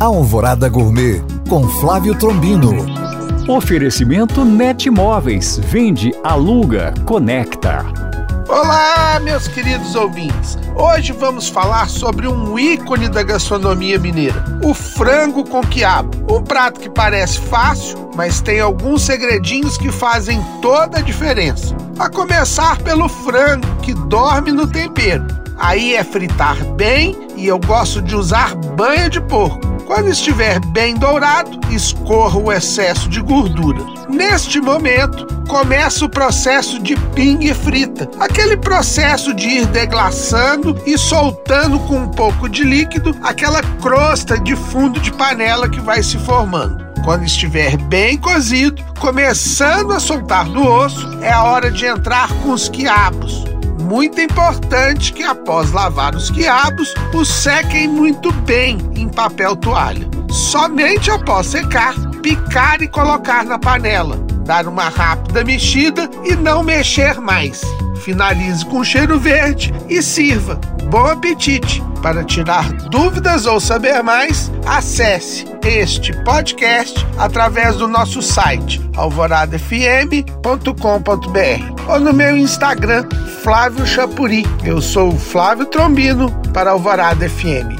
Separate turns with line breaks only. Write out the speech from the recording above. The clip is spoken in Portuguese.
Alvorada Gourmet com Flávio Trombino.
Oferecimento Net Móveis. Vende, aluga, conecta.
Olá, meus queridos ouvintes. Hoje vamos falar sobre um ícone da gastronomia mineira, o frango com quiabo. Um prato que parece fácil, mas tem alguns segredinhos que fazem toda a diferença. A começar pelo frango, que dorme no tempero. Aí é fritar bem e eu gosto de usar banha de porco. Quando estiver bem dourado, escorra o excesso de gordura. Neste momento, começa o processo de pingue frita, aquele processo de ir deglaçando e soltando com um pouco de líquido aquela crosta de fundo de panela que vai se formando. Quando estiver bem cozido, começando a soltar do osso, é a hora de entrar com os quiabos muito importante que após lavar os quiabos, os sequem muito bem em papel toalha. Somente após secar, picar e colocar na panela, dar uma rápida mexida e não mexer mais. Finalize com cheiro verde e sirva. Bom apetite! Para tirar dúvidas ou saber mais, acesse este podcast através do nosso site alvoradafm.com.br ou no meu Instagram, Flávio Chapuri. Eu sou o Flávio Trombino para Alvorada FM.